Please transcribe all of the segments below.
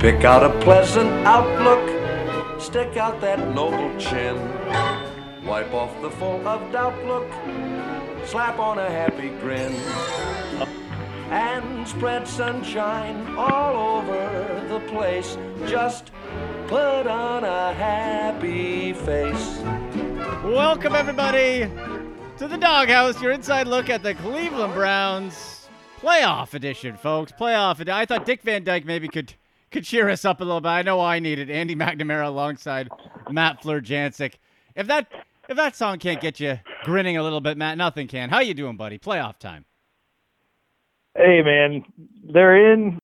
Pick out a pleasant outlook, stick out that noble chin. Wipe off the full of doubt look, slap on a happy grin. And spread sunshine all over the place. Just put on a happy face. Welcome, everybody, to the Doghouse, your inside look at the Cleveland Browns playoff edition, folks. Playoff edition. I thought Dick Van Dyke maybe could could cheer us up a little bit. I know I needed Andy McNamara alongside Matt Florjancic. If that if that song can't get you grinning a little bit, Matt, nothing can. How you doing, buddy? Playoff time. Hey, man, they're in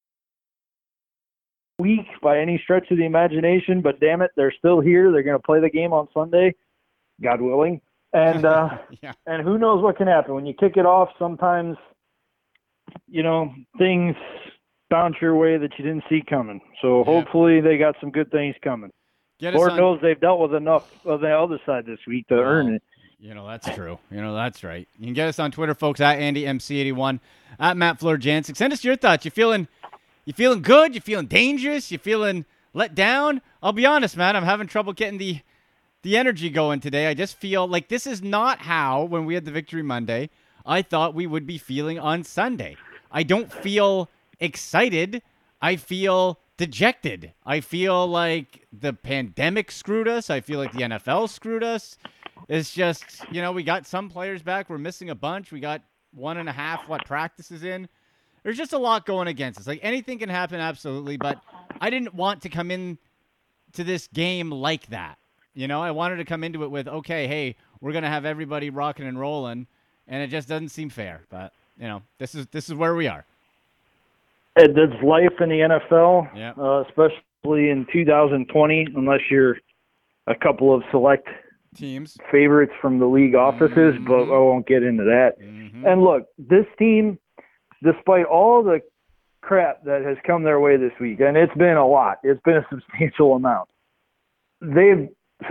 weak by any stretch of the imagination, but damn it, they're still here. They're going to play the game on Sunday, God willing. And uh, Yeah. and who knows what can happen when you kick it off? Sometimes, you know, things bounce your way that you didn't see coming. So hopefully they got some good things coming. Lord on- knows they've dealt with enough of the other side this week to earn it. You know, that's true. You know, that's right. You can get us on Twitter, folks, at AndyMC81, at Matt Florjancic. Send us your thoughts. You feeling you feeling good? You feeling dangerous? You feeling let down? I'll be honest, man, I'm having trouble getting the the energy going today. I just feel like this is not how when we had the victory Monday, I thought we would be feeling on Sunday. I don't feel excited. I feel dejected. I feel like the pandemic screwed us. I feel like the NFL screwed us. It's just, you know, we got some players back. We're missing a bunch. We got one and a half, what, practices in. There's just a lot going against us. Like anything can happen, absolutely. But I didn't want to come in to this game like that. You know, I wanted to come into it with, okay, hey, we're gonna have everybody rocking and rolling, and it just doesn't seem fair. But you know, this is this is where we are. It, that's life in the NFL, Yeah. uh, especially in 2020, unless you're a couple of select Teams. favorites from the league offices, but I won't get into that. Mhm. And look, this team, despite all the crap that has come their way this week, and it's been a lot, it's been a substantial amount, they've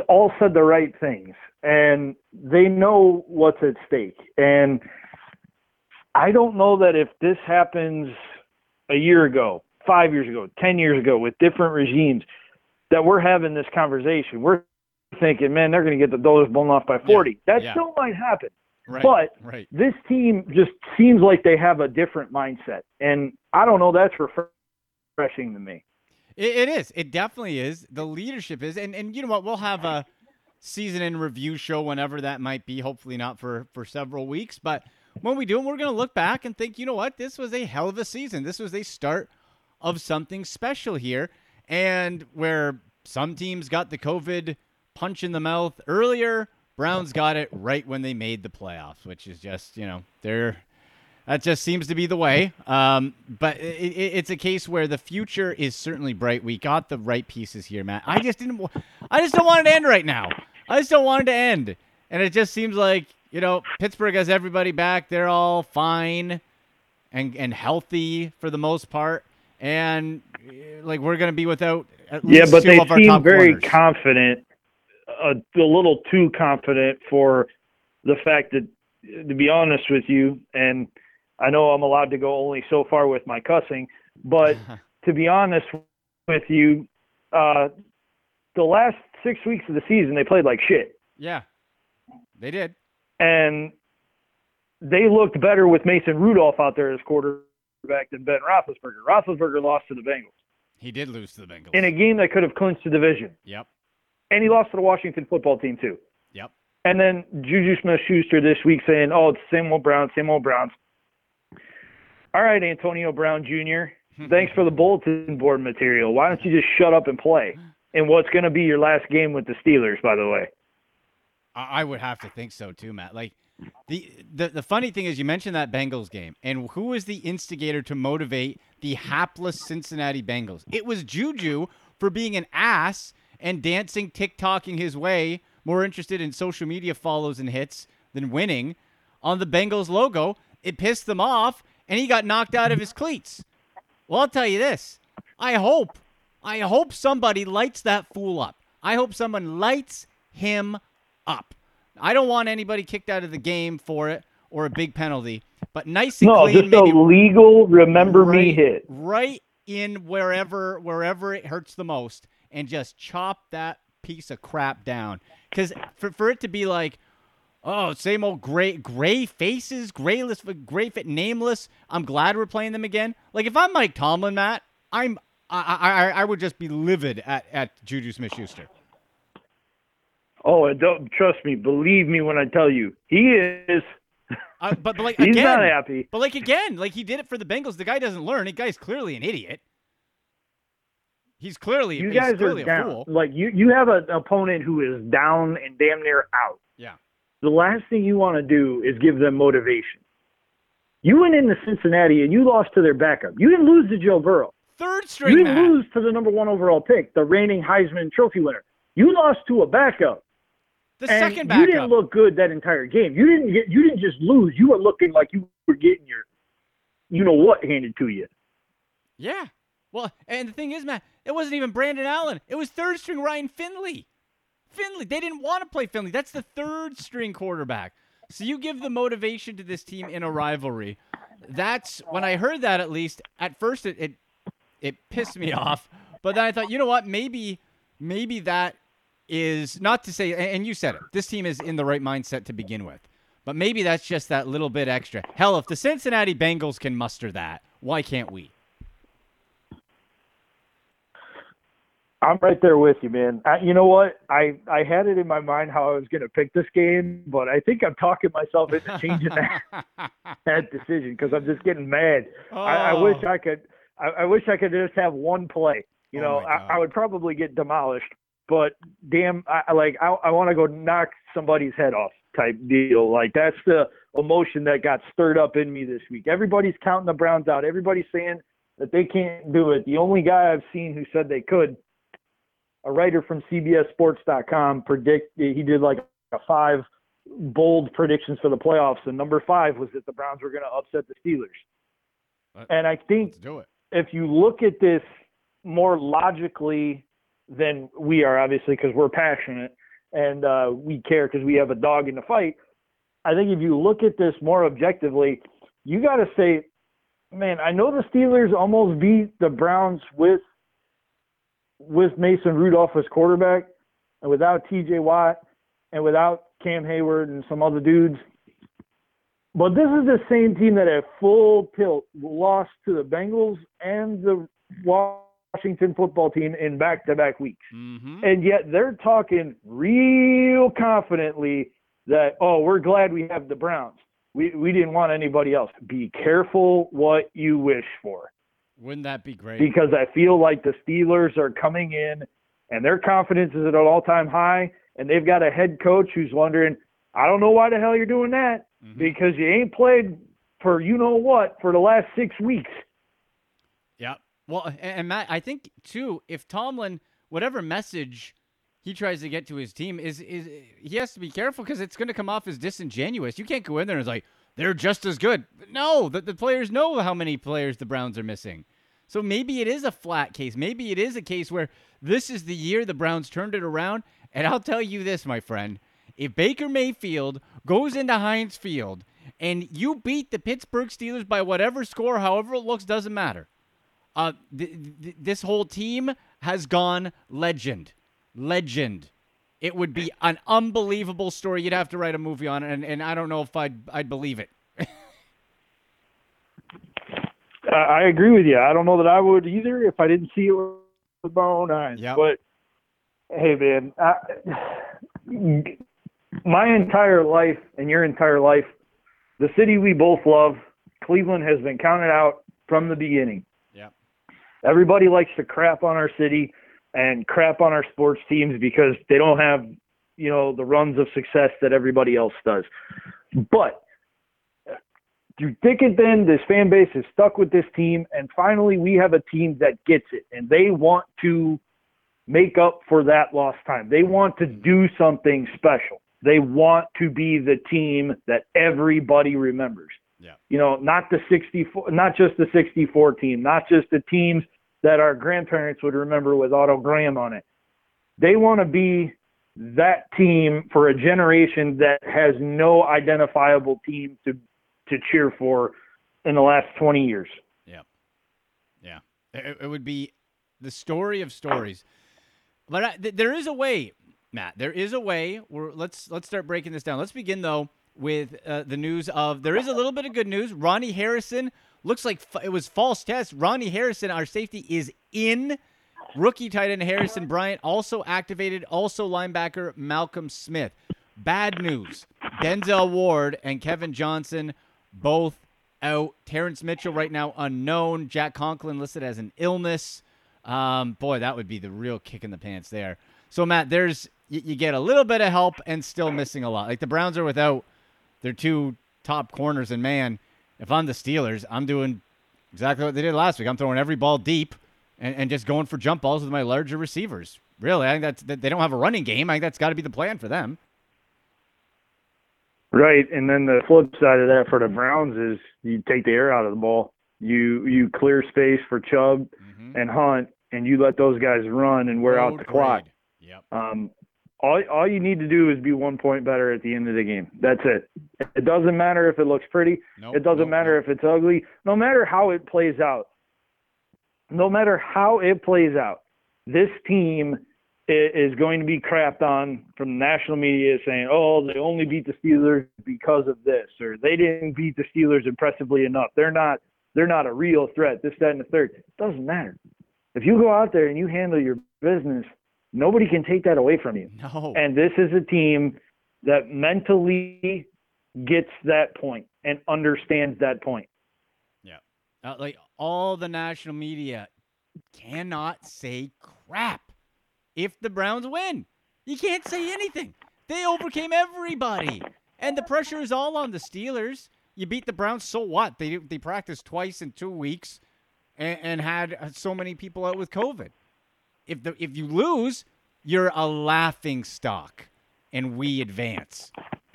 all said the right things, and they know what's at stake. And I don't know that if this happens a year ago, five years ago, 10 years ago with different regimes, that we're having this conversation. We're thinking, man, they're going to get the doors blown off by 40. that yeah. still might happen. Right. But right. this team just seems like they have a different mindset. And I don't know, that's refreshing to me. It, it is. It definitely is. The leadership is, and and you know what? We'll have a season in review show whenever that might be. Hopefully not for for several weeks, but when we do, we're going to look back and think, you know what? This was a hell of a season. This was a start of something special here, and where some teams got the COVID punch in the mouth earlier, Browns got it right when they made the playoffs, which is just you know they're that just seems to be the way. Um, but it, it, it's a case where the future is certainly bright. We got the right pieces here, Matt. I just didn't. I just don't want it to end right now. I just don't want it to end. And it just seems like you know Pittsburgh has everybody back. They're all fine and and healthy for the most part. And eh, like we're gonna be without at least Yeah, but they seem very corners. confident, a, a little too confident for the fact that, to be honest with you, and I know I'm allowed to go only so far with my cussing, but to be honest with you, uh, the last six weeks of the season they played like shit, yeah, they did. And they looked better with Mason Rudolph out there as quarterback than Ben Roethlisberger. Roethlisberger lost to the Bengals He did lose to the Bengals. in a game that could have clinched the division. yep. and he lost to the Washington football team too. Yep. And then Juju Smith-Schuster this week saying, "Oh, it's same old Browns, same old Browns." All right, Antonio Brown Jr. Thanks for the bulletin board material. Why don't you just shut up and play? In what's going to be your last game with the Steelers, by the way. I would have to think so too, Matt. Like the, the the funny thing is you mentioned that Bengals game, and who was the instigator to motivate the hapless Cincinnati Bengals? It was Juju for being an ass and dancing, TikToking his way, more interested in social media follows and hits than winning on the Bengals logo. It pissed them off, and he got knocked out of his cleats. Well, I'll tell you this. I hope, I hope somebody lights that fool up. I hope someone lights him up. I don't want anybody kicked out of the game for it or a big penalty, but nice and No, clean, just a legal remember me hit. right in wherever wherever it hurts the most and just chop that piece of crap down. Because for, for it to be like, oh, same old gray gray faces, grayless, gray fit, nameless. I'm glad we're playing them again. Like if I'm Mike Tomlin, Matt, I'm I I, I would just be livid at at Juju Smith-Schuster. Oh, and don't trust me. Believe me when I tell you, he is. Uh, but, but like He's again, not happy. But like again, like he did it for the Bengals. The guy doesn't learn. The guy's clearly an idiot. He's clearly You he's guys clearly are a down. fool. Like you, you have an opponent who is down and damn near out. Yeah. The last thing you want to do is give them motivation. You went into Cincinnati and you lost to their backup. You didn't lose to Joe Burrow. Third straight. You didn't lose to the number one overall pick, the reigning Heisman Trophy winner. You lost to a backup. The and second you didn't look good that entire game. You didn't get. You didn't just lose. You were looking like you were getting your, you know what, handed to you. Yeah. Well, and the thing is, Matt, it wasn't even Brandon Allen. It was third string Ryan Finley. Finley. They didn't want to play Finley. That's the third string quarterback. So you give the motivation to this team in a rivalry. That's when I heard that at least, at first it it, it pissed me off. But then I thought, you know what, maybe maybe that is not to say and you said it. This team is in the right mindset to begin with. But maybe that's just that little bit extra. Hell, if the Cincinnati Bengals can muster that, why can't we? I'm right there with you, man. I, you know what? I I had it in my mind how I was going to pick this game, but I think I'm talking myself into changing that that decision because I'm just getting mad. I, I Oh. wish I could. I, I wish I could just have one play. You Oh know. I would probably get demolished, but damn, I, like I, I want to go knock somebody's head off type deal. Like that's the emotion that got stirred up in me this week. Everybody's counting the Browns out. Everybody's saying that they can't do it. The only guy I've seen who said they could, a writer from CBSSports.com, predict he did like a five bold predictions for the playoffs, and number five was that the Browns were going to upset the Steelers. What? And I think if you look at this more logically than we are, obviously, because we're passionate and uh, we care because we have a dog in the fight. I think if you look at this more objectively, you got to say, man, I know the Steelers almost beat the Browns with with Mason Rudolph as quarterback and without T.J. Watt and without Cam Hayward and some other dudes. But this is the same team that at full tilt lost to the Bengals and the Washington football team in back-to-back weeks. Mm-hmm. And yet they're talking real confidently that, oh, we're glad we have the Browns. We, we didn't want anybody else. Be careful what you wish for Wouldn't that be great? because I feel like the Steelers are coming in and their confidence is at an all-time high, and they've got a head coach who's wondering, I don't know why the hell you're doing that Mhm. because you ain't played for you know what for the last six weeks. Yeah. Well, and, Matt, I think too, if Tomlin, whatever message he tries to get to his team, is is he has to be careful because it's going to come off as disingenuous. You can't go in there and it's like they're just as good. No, the, the players know how many players the Browns are missing. So maybe it is a flat case. Maybe it is a case where this is the year the Browns turned it around. And I'll tell you this, my friend. If Baker Mayfield goes into Heinz Field and you beat the Pittsburgh Steelers by whatever score, however it looks, doesn't matter. Uh, th- th- this whole team has gone legend. Legend. It would be an unbelievable story. You'd have to write a movie on it, and, and I don't know if I'd, I'd believe it. I, I agree with you. I don't know that I would either if I didn't see it with my own eyes. Yep. But hey, man, I, my entire life and your entire life, the city we both love, Cleveland, has been counted out from the beginning. Everybody likes to crap on our city and crap on our sports teams because they don't have, you know, the runs of success that everybody else does. But through thick and thin, this fan base is stuck with this team, and finally we have a team that gets it, and they want to make up for that lost time. They want to do something special. They want to be the team that everybody remembers. Yeah. You know, not the 64, not just the 64 team, not just the teams that our grandparents would remember with Otto Graham on it. They want to be that team for a generation that has no identifiable team to to cheer for in the last 20 years. Yeah. It, it would be the story of stories. But I, th- there is a way, Matt. There is a way. We're, let's let's start breaking this down. Let's begin though with uh, the news of there is a little bit of good news. Ronnie Harrison looks like it was false test. Ronnie Harrison, our safety, is in. Rookie tight end Harrison Bryant also activated. Also linebacker Malcolm Smith. Bad news: Denzel Ward and Kevin Johnson both out. Terrance Mitchell right now unknown. Jack Conklin listed as an illness. Um, boy, that would be the real kick in the pants there. So Matt, there's you, you get a little bit of help and still missing a lot. Like the Browns are without their two top corners, and man, if I'm the Steelers, I'm doing exactly what they did last week. I'm throwing every ball deep and, and just going for jump balls with my larger receivers. Really, I think that's that they don't have a running game. I think that's got to be the plan for them. Right, and then the flip side of that for the Browns is you take the air out of the ball. You you clear space for Chubb Mm-hmm. and Hunt, and you let those guys run and wear out the clock. grade. Yep. Um, all all you need to do is be one point better at the end of the game. That's it. It doesn't matter if it looks pretty. Nope, it doesn't nope, matter if it's ugly. No matter how it plays out. No matter how it plays out, this team is going to be crapped on from the national media saying, "Oh, they only beat the Steelers because of this," or "They didn't beat the Steelers impressively enough. They're not. They're not a real threat." This, that, and the third. It doesn't matter. If you go out there and you handle your business, nobody can take that away from you. No. And this is a team that mentally gets that point and understands that point. Uh, like all the national media cannot say crap if the Browns win. You can't say anything. They overcame everybody, and the pressure is all on the Steelers. You beat the Browns, so what? They they practiced twice in two weeks, and, and had so many people out with COVID. If the if you lose, you're a laughing stock, and we advance.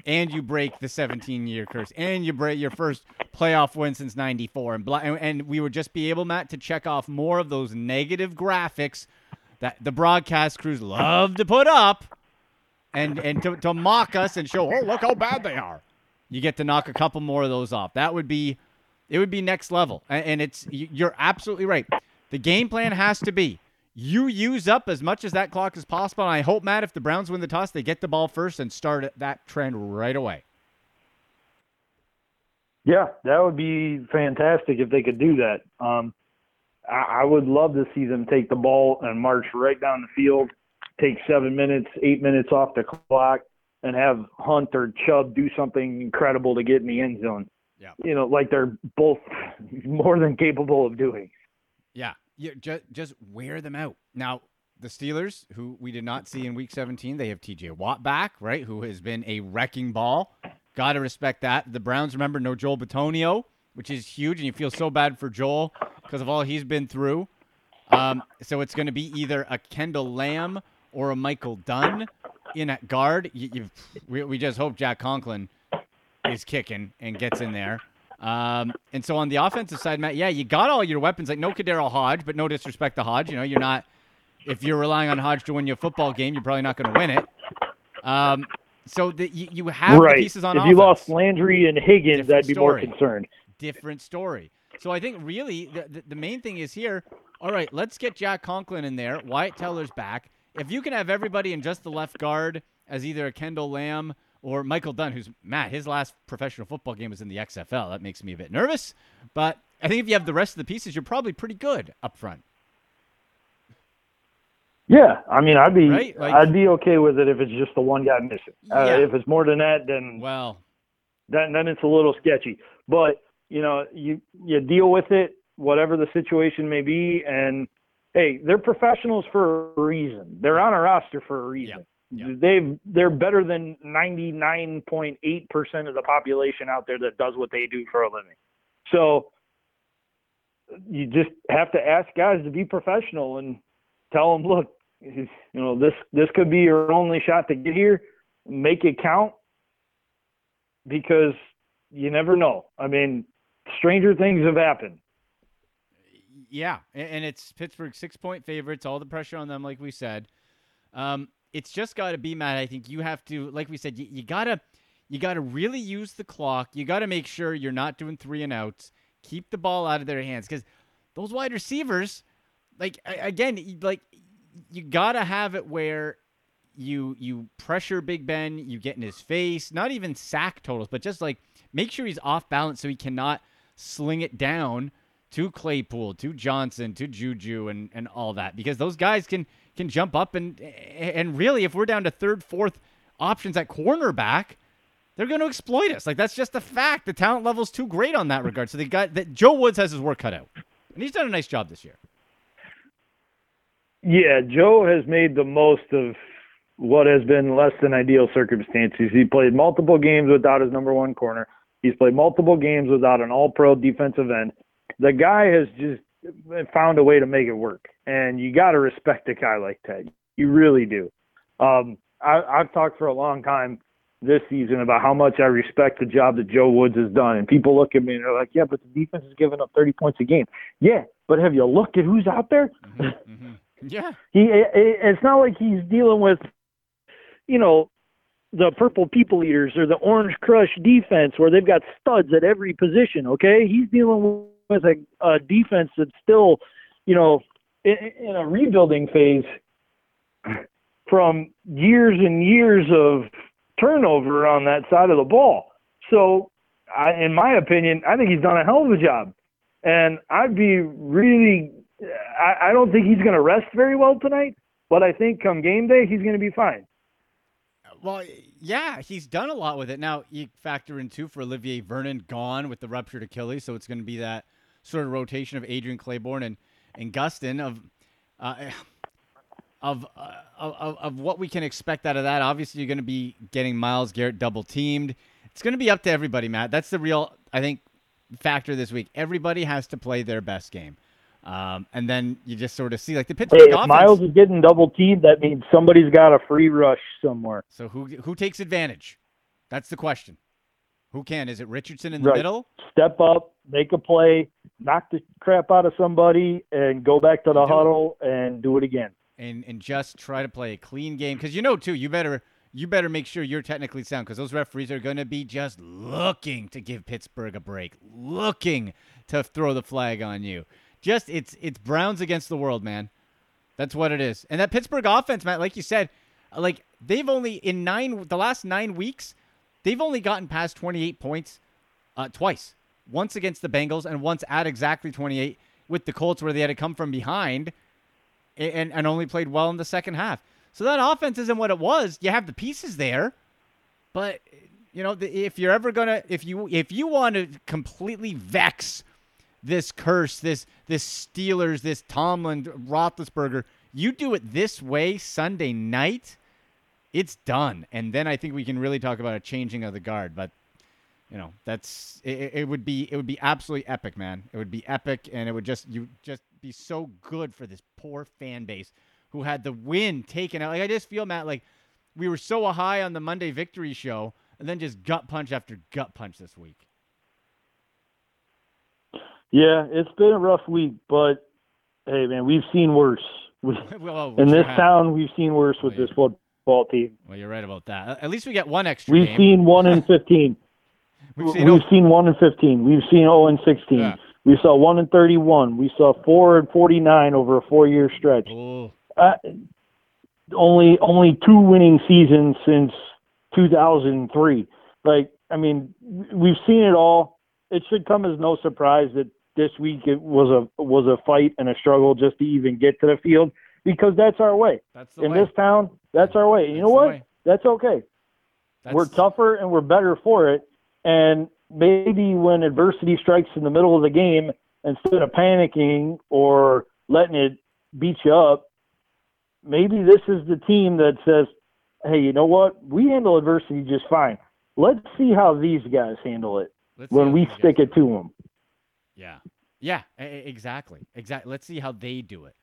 And you break the 17 year curse. And you break your first playoff win since 94 and, and we would just be able matt to check off more of those negative graphics that the broadcast crews love to put up and and to, to mock us and show oh look how bad they are. You get to knock a couple more of those off. That would be it would be next level. And it's you're absolutely right. The game plan has to be you use up as much as that clock as possible. And I hope, Matt, if the Browns win the toss, they get the ball first and start that trend right away. Yeah, that would be fantastic if they could do that. Um, I, I would love to see them take the ball and march right down the field, take seven minutes, eight minutes off the clock, and have Hunt or Chubb do something incredible to get in the end zone. Yeah. You know, like they're both more than capable of doing. Yeah, you just just wear them out. Now, the Steelers, who we did not see in Week 17, they have T.J. Watt back, right? Who has been a wrecking ball. Got to respect that. The Browns, remember, no Joel Bitonio, which is huge, and you feel so bad for Joel because of all he's been through. Um, so it's going to be either a Kendall Lamm or a Michael Dunn in at guard. You, we, we just hope Jack Conklin is kicking and gets in there. Um, and so on the offensive side, Matt, yeah, you got all your weapons. Like no KhaDarel Hodge, but no disrespect to Hodge. You know, you're not. If you're relying on Hodge to win you a football game, you're probably not going to win it. Um, so that you, you have the right. pieces on if offense you lost Landry and Higgins, Different I'd be more concerned. different story. So I think really the, the, the main thing is here. All right, let's get Jack Conklin in there. Wyatt Teller's back. If you can have everybody in just the left guard as either a Kendall Lamm or Michael Dunn, who's Matt, his last professional football game was in the XFL. That makes me a bit nervous. But I think if you have the rest of the pieces, you're probably pretty good up front. Yeah, I mean, I'd be Right, like- I'd be okay with it if it's just the one guy missing. Uh, Yeah. if it's more than that, then Well, then then it's a little sketchy. But you know, you you deal with it, whatever the situation may be, and hey, they're professionals for a reason. They're on a roster for a reason. Yeah. They've they're better than ninety nine point eight percent of the population out there that does what they do for a living. So you just have to ask guys to be professional and tell them, look, you know, this this could be your only shot to get here. Make it count because you never know. I mean, stranger things have happened. yeah, and it's Pittsburgh six point favorites. All the pressure on them, like we said. Um, it's just got to be Matt. I think you have to, like we said, you, you gotta, you gotta really use the clock. You gotta make sure you're not doing three and outs. Keep the ball out of their hands because those wide receivers, like again, like you gotta have it where you you pressure Big Ben, you get in his face, not even sack totals, but just like make sure he's off balance so he cannot sling it down to Claypool, to Johnson, to Juju, and and all that because those guys can can jump up and and really if we're down to third, fourth options at cornerback, they're going to exploit us. Like that's just a fact. The talent level's too great on that regard. So the guy that Joe Woods has his work cut out, and he's done a nice job this year. Yeah, Joe has made the most of what has been less than ideal circumstances. He played multiple games without his number one corner. He's played multiple games without an all-pro defensive end. The guy has just found a way to make it work, and you got to respect a guy like that. You really do. Um, I, I've talked for a long time this season about how much I respect the job that Joe Woods has done. And people look at me and they're like, yeah, but the defense is giving up 30 points a game. Yeah, but have you looked at who's out there? Mm-hmm, mm-hmm. Yeah. he it's not like he's dealing with you know the purple people eaters or the orange crush defense where they've got studs at every position, okay? He's dealing with a, a defense that's still, you know, in, a rebuilding phase from years and years of turnover on that side of the ball. So, I, in my opinion, I think he's done a hell of a job. And I'd be really, I, I don't think he's going to rest very well tonight, but I think come game day, he's going to be fine. Well, yeah, he's done a lot with it. Now, you factor in, too, for Olivier Vernon gone with the ruptured Achilles. So it's going to be that sort of rotation of Adrian Clayborn and, and Gustin of. Uh, of, uh, of of what we can expect out of that. Obviously, you're going to be getting Myles Garrett double teamed. It's going to be up to everybody, Matt. That's the real, I think, factor this week. Everybody has to play their best game. Um, and then you just sort of see like the Pittsburgh hey, if offense. Myles is getting double teamed. That means somebody's got a free rush somewhere. So who who takes advantage? That's the question. Who can? Is it Richardson in the right. middle? Step up, make a play, knock the crap out of somebody, and go back to the do huddle it. and do it again and and just try to play a clean game because you know too you better you better make sure you're technically sound because those referees are going to be just looking to give Pittsburgh a break, looking to throw the flag on you. Just it's it's Browns against the world, man. That's what it is. And that Pittsburgh offense, Matt, like you said, like they've only in nine the last nine weeks, they've only gotten past 28 points uh, twice. Once against the Bengals and once at exactly 28 with the Colts where they had to come from behind and, and only played well in the second half. So that offense isn't what it was. You have the pieces there, but you know if you're ever gonna if you if you want to completely vex this curse, this this Steelers, this Tomlin, Roethlisberger, you do it this way Sunday night, it's done. And then I think we can really talk about a changing of the guard. But you know that's it, it would be it would be absolutely epic, man. It would be epic, and it would just you just be so good for this poor fan base who had the win taken out. Like I just feel, Matt, like we were so high on the Monday victory show, and then just gut punch after gut punch this week. Yeah, it's been a rough week, but hey, man, we've seen worse. well, in this town, we've seen worse with oh, well, this football team. Well, you're right about that. At least we get one extra. We've game. seen one in fifteen. we've seen, we've seen one in fifteen. We've seen zero in sixteen. Yeah. We saw one in 31. We saw four and 49 over a four-year stretch. Uh, only only two winning seasons since 2003. Like, I mean, we've seen it all. It should come as no surprise that this week it was a was a fight and a struggle just to even get to the field because that's our way. That's in way. this town. That's our way. You that's know what? That's okay. That's... We're tougher and we're better for it. And maybe when adversity strikes in the middle of the game, instead of panicking or letting it beat you up, maybe this is the team that says, hey, you know what? We handle adversity just fine. Let's see how these guys handle it Let's when we stick it to them. Yeah. Yeah, exactly. Exactly. Let's see how they do it.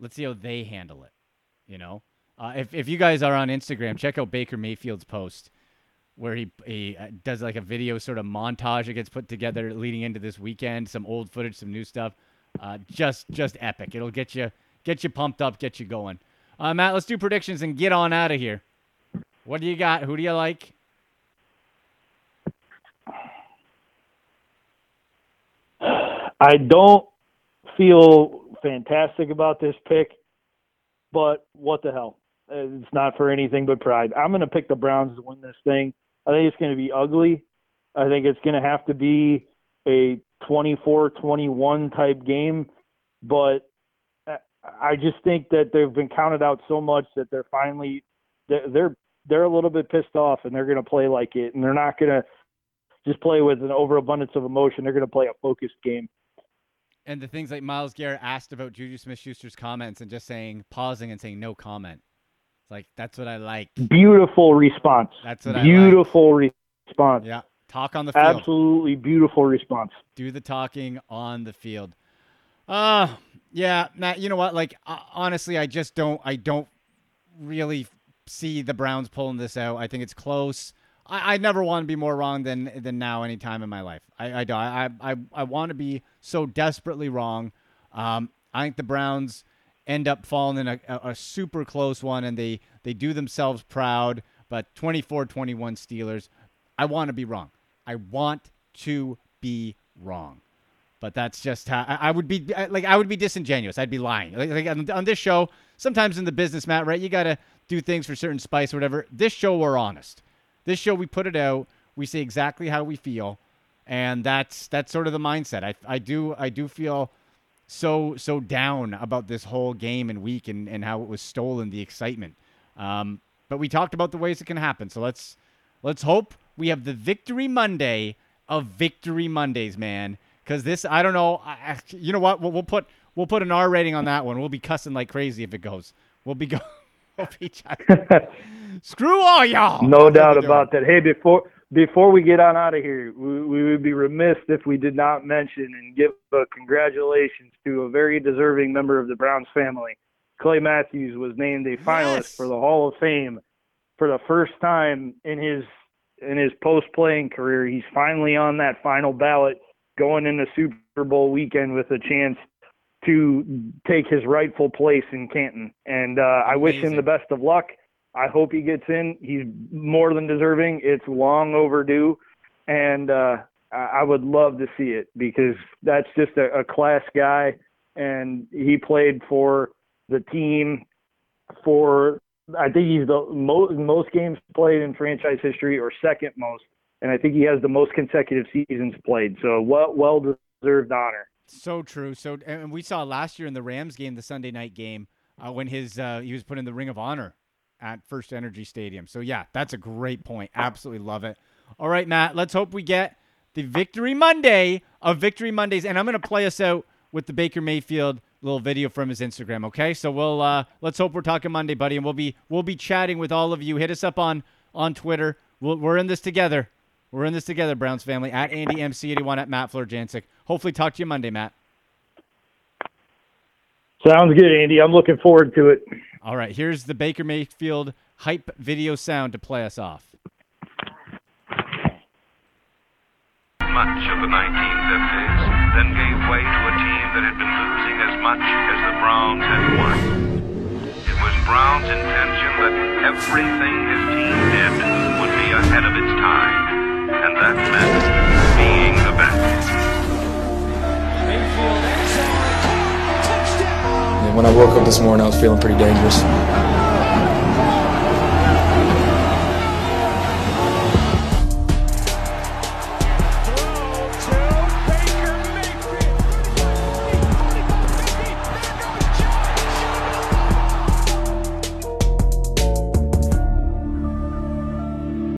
Let's see how they handle it. You know, uh, if if you guys are on Instagram, check out Baker Mayfield's post where he he uh, does like a video sort of montage that gets put together leading into this weekend. Some old footage, some new stuff. Uh, just just epic. It'll get you get you pumped up, get you going. Uh, Matt, let's do predictions and get on out of here. What do you got? Who do you like? I don't feel fantastic about this pick, but what the hell? It's not for anything but pride. I'm going to pick the Browns to win this thing. I think it's going to be ugly. I think it's going to have to be a 24-21 type game, but I just think that they've been counted out so much that they're finally they're they're a little bit pissed off and they're going to play like it and they're not going to just play with an overabundance of emotion. They're going to play a focused game. And the things like Myles Garrett asked about Juju Smith Schuster's comments and just saying, pausing and saying no comment. It's like, that's what I like. Beautiful response. That's what Beautiful I like. response. Yeah. Talk on the field. Absolutely beautiful response. Do the talking on the field. Uh, yeah, Matt, you know what? Like, uh, honestly, I just don't, I don't really see the Browns pulling this out. I think it's close. I, I never want to be more wrong than than now any time in my life. I I I I, I want to be so desperately wrong. Um, I think the Browns end up falling in a, a, a, super close one, and they they do themselves proud. But 24-21 Steelers. I want to be wrong. I want to be wrong. But that's just how I, I would be. Like I would be disingenuous. I'd be lying. Like, like on, on this show, sometimes in the business, Matt, right? You got to do things for certain spice or whatever. This show, we're honest. This show, we put it out. We say exactly how we feel, and that's that's sort of the mindset. I, I do I do feel so so down about this whole game and week and, and how it was stolen the excitement. Um, but we talked about the ways it can happen. So let's let's hope we have the victory Monday of victory Mondays, man. Because this, I don't know. I, you know what? We'll, we'll, put we'll put an R rating on that one. We'll be cussing like crazy if it goes. We'll be go. we'll be Screw all y'all. No doubt about that. Hey, before before we get on out of here, we, we would be remiss if we did not mention and give a congratulations to a very deserving member of the Browns family. Clay Matthews was named a finalist yes. for the Hall of Fame for the first time in his in his post playing career. He's finally on that final ballot going into Super Bowl weekend with a chance to take his rightful place in Canton. And uh, I wish him the best of luck. I hope he gets in. He's more than deserving. It's long overdue, and uh, I would love to see it because that's just a, a class guy, and he played for the team for. I think he's the most most games played in franchise history, or second most, and I think he has the most consecutive seasons played. So well well deserved honor. So true. So and we saw last year in the Rams game, the Sunday night game, uh, when his uh, he was put in the Ring of Honor at First Energy Stadium. So yeah, that's a great point. Absolutely love it. All right, Matt, let's hope we get the Victory Monday of Victory Mondays, and I'm going to play us out with the Baker Mayfield little video from his Instagram. Okay, so we'll uh, let's hope we're talking Monday, buddy, and we'll be we'll be chatting with all of you. Hit us up on on Twitter. we we are in this together. We're in this together, Browns family. At Andy MC81 at Matt Florjancic. Hopefully, talk to you Monday, Matt. Sounds good, Andy. I'm looking forward to it. All right, here's the Baker Mayfield hype video sound to play us off. Much of the 1950s then gave way to a team that had been losing as much as the Browns had won. It was Brown's intention that everything his team did would be ahead of its time, and that meant being the best. When I woke up this morning, I was feeling pretty dangerous.